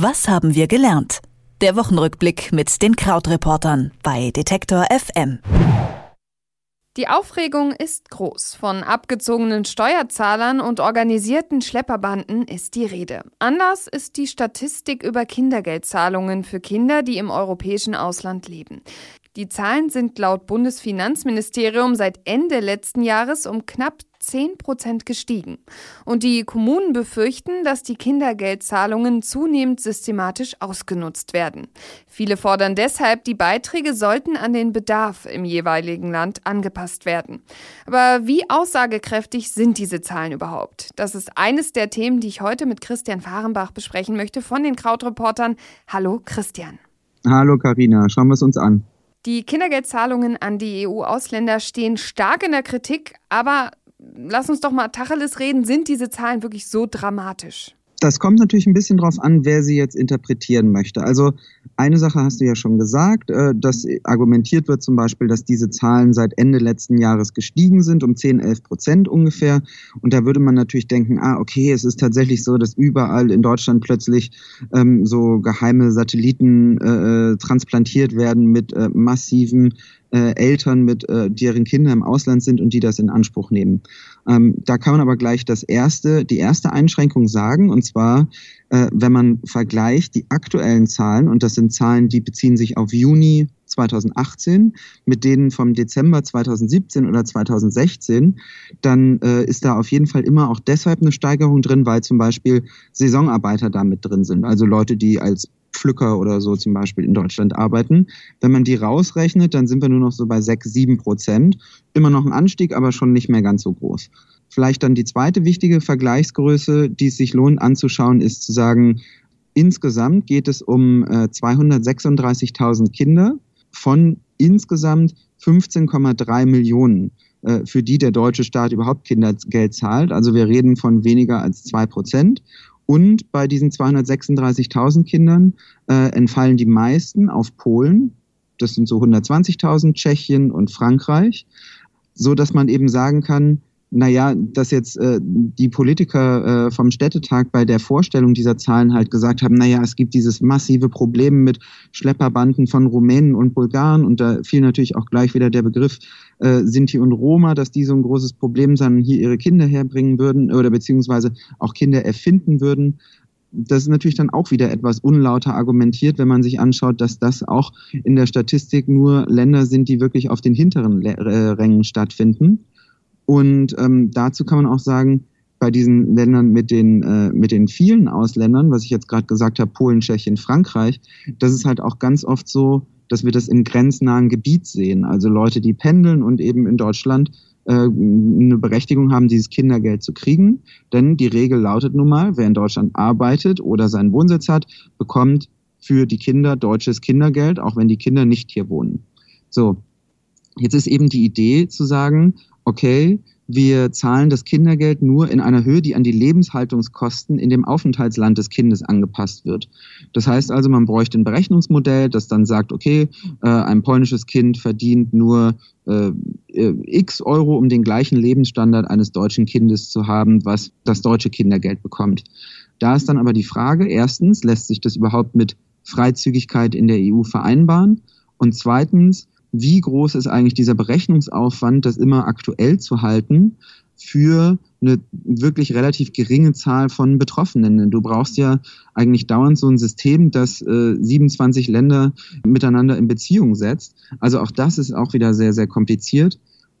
Was haben wir gelernt? Der Wochenrückblick mit den Krautreportern bei Detektor FM. Die Aufregung ist groß. Von abgezogenen Steuerzahlern und organisierten Schlepperbanden ist die Rede. Anders ist die Statistik über Kindergeldzahlungen für Kinder, die im europäischen Ausland leben. Die Zahlen sind laut Bundesfinanzministerium seit Ende letzten Jahres um knapp 10 Prozent gestiegen. Und die Kommunen befürchten, dass die Kindergeldzahlungen zunehmend systematisch ausgenutzt werden. Viele fordern deshalb, die Beiträge sollten an den Bedarf im jeweiligen Land angepasst werden. Aber wie aussagekräftig sind diese Zahlen überhaupt? Das ist eines der Themen, die ich heute mit Christian Fahrenbach besprechen möchte von den Krautreportern. Hallo Christian. Hallo Karina, schauen wir es uns an. Die Kindergeldzahlungen an die EU-Ausländer stehen stark in der Kritik, aber lass uns doch mal Tacheles reden, sind diese Zahlen wirklich so dramatisch? Das kommt natürlich ein bisschen drauf an, wer sie jetzt interpretieren möchte. Also eine Sache hast du ja schon gesagt, äh, dass argumentiert wird zum Beispiel, dass diese Zahlen seit Ende letzten Jahres gestiegen sind, um 10, 11 Prozent ungefähr. Und da würde man natürlich denken, ah, okay, es ist tatsächlich so, dass überall in Deutschland plötzlich ähm, so geheime Satelliten äh, äh transplantiert werden mit äh, massiven äh, Eltern mit äh, deren Kinder im Ausland sind und die das in Anspruch nehmen. Ähm, da kann man aber gleich das erste, die erste Einschränkung sagen, und zwar, äh, wenn man vergleicht die aktuellen Zahlen, und das sind Zahlen, die beziehen sich auf Juni 2018 mit denen vom Dezember 2017 oder 2016, dann äh, ist da auf jeden Fall immer auch deshalb eine Steigerung drin, weil zum Beispiel Saisonarbeiter da mit drin sind. Also Leute, die als Pflücker oder so zum Beispiel in Deutschland arbeiten. Wenn man die rausrechnet, dann sind wir nur noch so bei 6, 7 Prozent. Immer noch ein Anstieg, aber schon nicht mehr ganz so groß. Vielleicht dann die zweite wichtige Vergleichsgröße, die es sich lohnt anzuschauen, ist zu sagen, insgesamt geht es um äh, 236.000 Kinder von insgesamt 15,3 Millionen äh, für die der deutsche Staat überhaupt Kindergeld zahlt. Also wir reden von weniger als zwei Prozent. Und bei diesen 236.000 Kindern äh, entfallen die meisten auf Polen. Das sind so 120.000, Tschechien und Frankreich, so dass man eben sagen kann, naja, dass jetzt äh, die Politiker äh, vom Städtetag bei der Vorstellung dieser Zahlen halt gesagt haben, naja, es gibt dieses massive Problem mit Schlepperbanden von Rumänen und Bulgaren und da fiel natürlich auch gleich wieder der Begriff äh, Sinti und Roma, dass die so ein großes Problem sind, hier ihre Kinder herbringen würden oder beziehungsweise auch Kinder erfinden würden das ist natürlich dann auch wieder etwas unlauter argumentiert, wenn man sich anschaut, dass das auch in der Statistik nur Länder sind, die wirklich auf den hinteren äh, Rängen stattfinden. Und ähm, dazu kann man auch sagen, bei diesen Ländern mit den, äh, mit den vielen Ausländern, was ich jetzt gerade gesagt habe, Polen, Tschechien, Frankreich, das ist halt auch ganz oft so, dass wir das im grenznahen Gebiet sehen. Also Leute, die pendeln und eben in Deutschland äh, eine Berechtigung haben, dieses Kindergeld zu kriegen. Denn die Regel lautet nun mal, wer in Deutschland arbeitet oder seinen Wohnsitz hat, bekommt für die Kinder deutsches Kindergeld, auch wenn die Kinder nicht hier wohnen. So, jetzt ist eben die Idee zu sagen, okay, wir zahlen das Kindergeld nur in einer Höhe, die an die Lebenshaltungskosten in dem Aufenthaltsland des Kindes angepasst wird. Das heißt also, man bräuchte ein Berechnungsmodell, das dann sagt, okay, äh, ein polnisches Kind verdient nur äh, äh, x Euro, um den gleichen Lebensstandard eines deutschen Kindes zu haben, was das deutsche Kindergeld bekommt. Da ist dann aber die Frage, erstens, lässt sich das überhaupt mit Freizügigkeit in der EU vereinbaren? Und zweitens, wie groß ist eigentlich dieser Berechnungsaufwand, das immer aktuell zu halten für eine wirklich relativ geringe Zahl von Betroffenen. Du brauchst ja eigentlich dauernd so ein System, das äh, 27 Länder miteinander in Beziehung setzt. Also auch das ist auch wieder sehr, sehr kompliziert.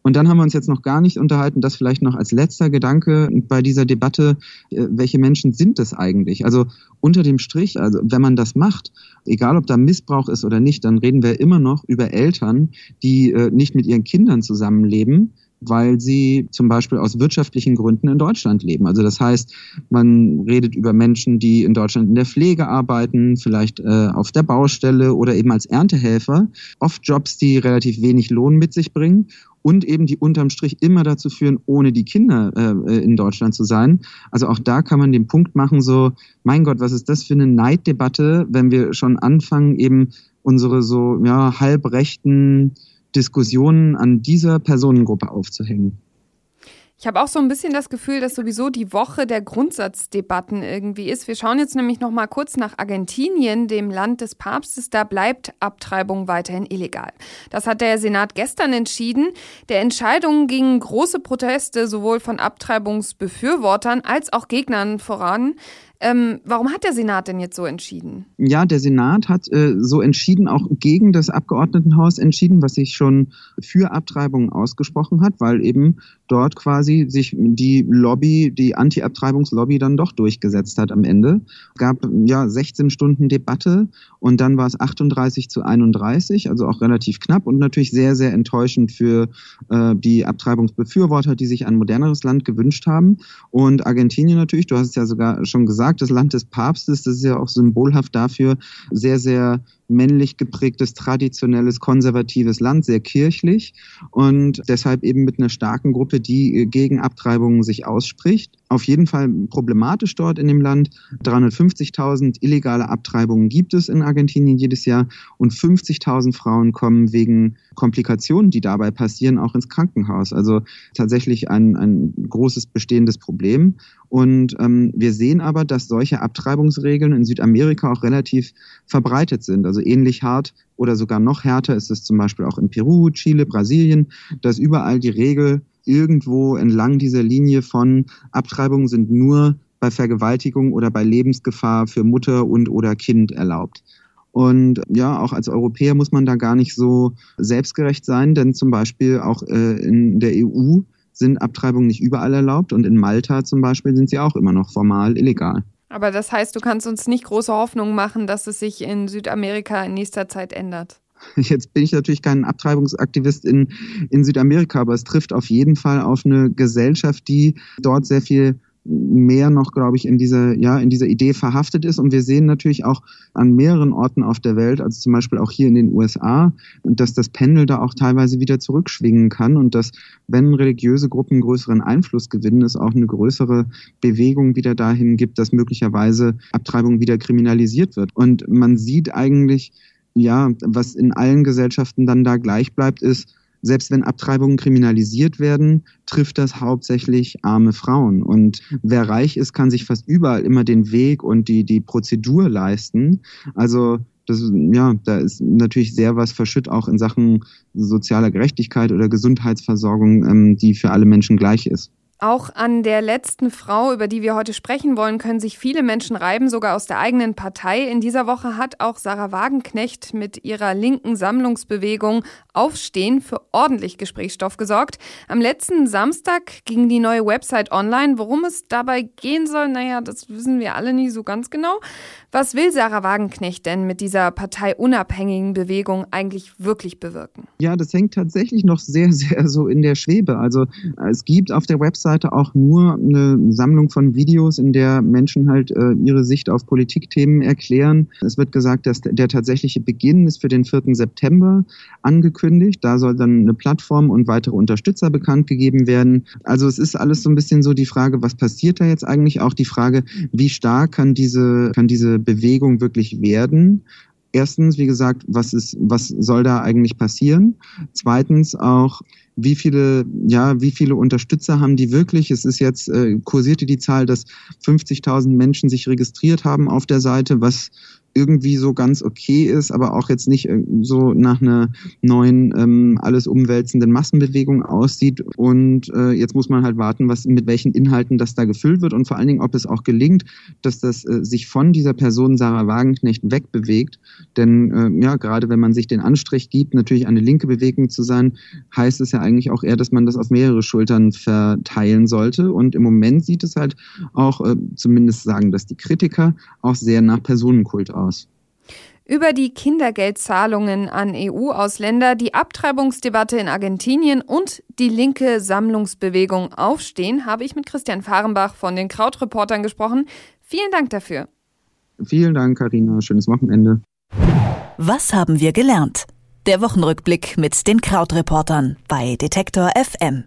Und dann haben wir uns jetzt noch gar nicht unterhalten, das vielleicht noch als letzter Gedanke bei dieser Debatte, äh, welche Menschen sind das eigentlich? Also unter dem Strich, also wenn man das macht, egal ob da Missbrauch ist oder nicht, dann reden wir immer noch über Eltern, die äh, nicht mit ihren Kindern zusammenleben, weil sie zum Beispiel aus wirtschaftlichen Gründen in Deutschland leben. Also das heißt, man redet über Menschen, die in Deutschland in der Pflege arbeiten, vielleicht äh, auf der Baustelle oder eben als Erntehelfer. Oft Jobs, die relativ wenig Lohn mit sich bringen und eben die unterm Strich immer dazu führen, ohne die Kinder äh, in Deutschland zu sein. Also auch da kann man den Punkt machen, so, mein Gott, was ist das für eine Neiddebatte, wenn wir schon anfangen, eben unsere so ja, halbrechten Diskussionen an dieser Personengruppe aufzuhängen. Ich habe auch so ein bisschen das Gefühl, dass sowieso die Woche der Grundsatzdebatten irgendwie ist. Wir schauen jetzt nämlich noch mal kurz nach Argentinien, dem Land des Papstes. Da bleibt Abtreibung weiterhin illegal. Das hat der Senat gestern entschieden. Der Entscheidung gingen große Proteste sowohl von Abtreibungsbefürwortern als auch Gegnern voran. Ähm, warum hat der Senat denn jetzt so entschieden? Ja, der Senat hat äh, so entschieden, auch gegen das Abgeordnetenhaus entschieden, was sich schon für Abtreibungen ausgesprochen hat, weil eben dort quasi sich die Lobby, die Anti-Abtreibungslobby dann doch durchgesetzt hat am Ende. Es gab ja 16 Stunden Debatte und dann war es 38 zu 31, also auch relativ knapp und natürlich sehr, sehr enttäuschend für äh, die Abtreibungsbefürworter, die sich ein moderneres Land gewünscht haben. Und Argentinien natürlich, du hast es ja sogar schon gesagt, gesagt, das Land des Papstes, das ist ja auch symbolhaft dafür, sehr, sehr männlich geprägtes, traditionelles, konservatives Land, sehr kirchlich und deshalb eben mit einer starken Gruppe, die gegen Abtreibungen sich ausspricht. Auf jeden Fall problematisch dort in dem Land. 350.000 illegale Abtreibungen gibt es in Argentinien jedes Jahr und 50.000 Frauen kommen wegen Komplikationen, die dabei passieren, auch ins Krankenhaus. Also tatsächlich ein, ein großes bestehendes Problem. Und ähm, wir sehen aber, dass solche Abtreibungsregeln in Südamerika auch relativ verbreitet sind. Also ähnlich hart oder sogar noch härter ist es zum Beispiel auch in Peru, Chile, Brasilien, dass überall die Regel irgendwo entlang dieser Linie von Abtreibungen sind nur bei Vergewaltigung oder bei Lebensgefahr für Mutter und oder Kind erlaubt. Und ja, auch als Europäer muss man da gar nicht so selbstgerecht sein, denn zum Beispiel auch äh, in der EU sind Abtreibungen nicht überall erlaubt und in Malta zum Beispiel sind sie auch immer noch formal illegal. Aber das heißt, du kannst uns nicht große Hoffnung machen, dass es sich in Südamerika in nächster Zeit ändert. Jetzt bin ich natürlich kein Abtreibungsaktivist in, in Südamerika, aber es trifft auf jeden Fall auf eine Gesellschaft, die dort sehr viel mehr noch, glaube ich, in dieser, ja, in dieser Idee verhaftet ist. Und wir sehen natürlich auch an mehreren Orten auf der Welt, also zum Beispiel auch hier in den USA, dass das Pendel da auch teilweise wieder zurückschwingen kann und dass, wenn religiöse Gruppen größeren Einfluss gewinnen, es auch eine größere Bewegung wieder dahin gibt, dass möglicherweise Abtreibung wieder kriminalisiert wird. Und man sieht eigentlich, ja, was in allen Gesellschaften dann da gleich bleibt, ist, selbst wenn Abtreibungen kriminalisiert werden, trifft das hauptsächlich arme Frauen. Und wer reich ist, kann sich fast überall immer den Weg und die, die Prozedur leisten. Also das, ja, da ist natürlich sehr was verschütt auch in Sachen sozialer Gerechtigkeit oder Gesundheitsversorgung, ähm, die für alle Menschen gleich ist. Auch an der letzten Frau, über die wir heute sprechen wollen, können sich viele Menschen reiben, sogar aus der eigenen Partei. In dieser Woche hat auch Sarah Wagenknecht mit ihrer linken Sammlungsbewegung Aufstehen für ordentlich Gesprächsstoff gesorgt. Am letzten Samstag ging die neue Website online. Worum es dabei gehen soll, naja, das wissen wir alle nie so ganz genau. Was will Sarah Wagenknecht denn mit dieser parteiunabhängigen Bewegung eigentlich wirklich bewirken? Ja, das hängt tatsächlich noch sehr, sehr so in der Schwebe. Also es gibt auf der Webseite auch nur eine Sammlung von Videos, in der Menschen halt äh, ihre Sicht auf Politikthemen erklären. Es wird gesagt, dass der tatsächliche Beginn ist für den 4. September angekündigt. Da soll dann eine Plattform und weitere Unterstützer bekannt gegeben werden. Also es ist alles so ein bisschen so die Frage, was passiert da jetzt eigentlich? Auch die Frage, wie stark kann diese, kann diese Bewegung wirklich werden? Erstens, wie gesagt, was ist, was soll da eigentlich passieren? Zweitens auch, wie viele, ja, wie viele Unterstützer haben die wirklich? Es ist jetzt äh, kursierte die Zahl, dass 50.000 Menschen sich registriert haben auf der Seite, was irgendwie so ganz okay ist, aber auch jetzt nicht so nach einer neuen, ähm, alles umwälzenden Massenbewegung aussieht. Und äh, jetzt muss man halt warten, was, mit welchen Inhalten das da gefüllt wird und vor allen Dingen, ob es auch gelingt, dass das äh, sich von dieser Person Sarah Wagenknecht wegbewegt. Denn äh, ja, gerade wenn man sich den Anstrich gibt, natürlich eine linke Bewegung zu sein, heißt es ja eigentlich auch eher, dass man das auf mehrere Schultern verteilen sollte. Und im Moment sieht es halt auch, äh, zumindest sagen das die Kritiker, auch sehr nach Personenkult aus aus. Über die Kindergeldzahlungen an EU-Ausländer, die Abtreibungsdebatte in Argentinien und die linke Sammlungsbewegung Aufstehen habe ich mit Christian Fahrenbach von den Krautreportern gesprochen. Vielen Dank dafür. Vielen Dank, Karina. Schönes Wochenende. Was haben wir gelernt? Der Wochenrückblick mit den Krautreportern bei Detektor FM.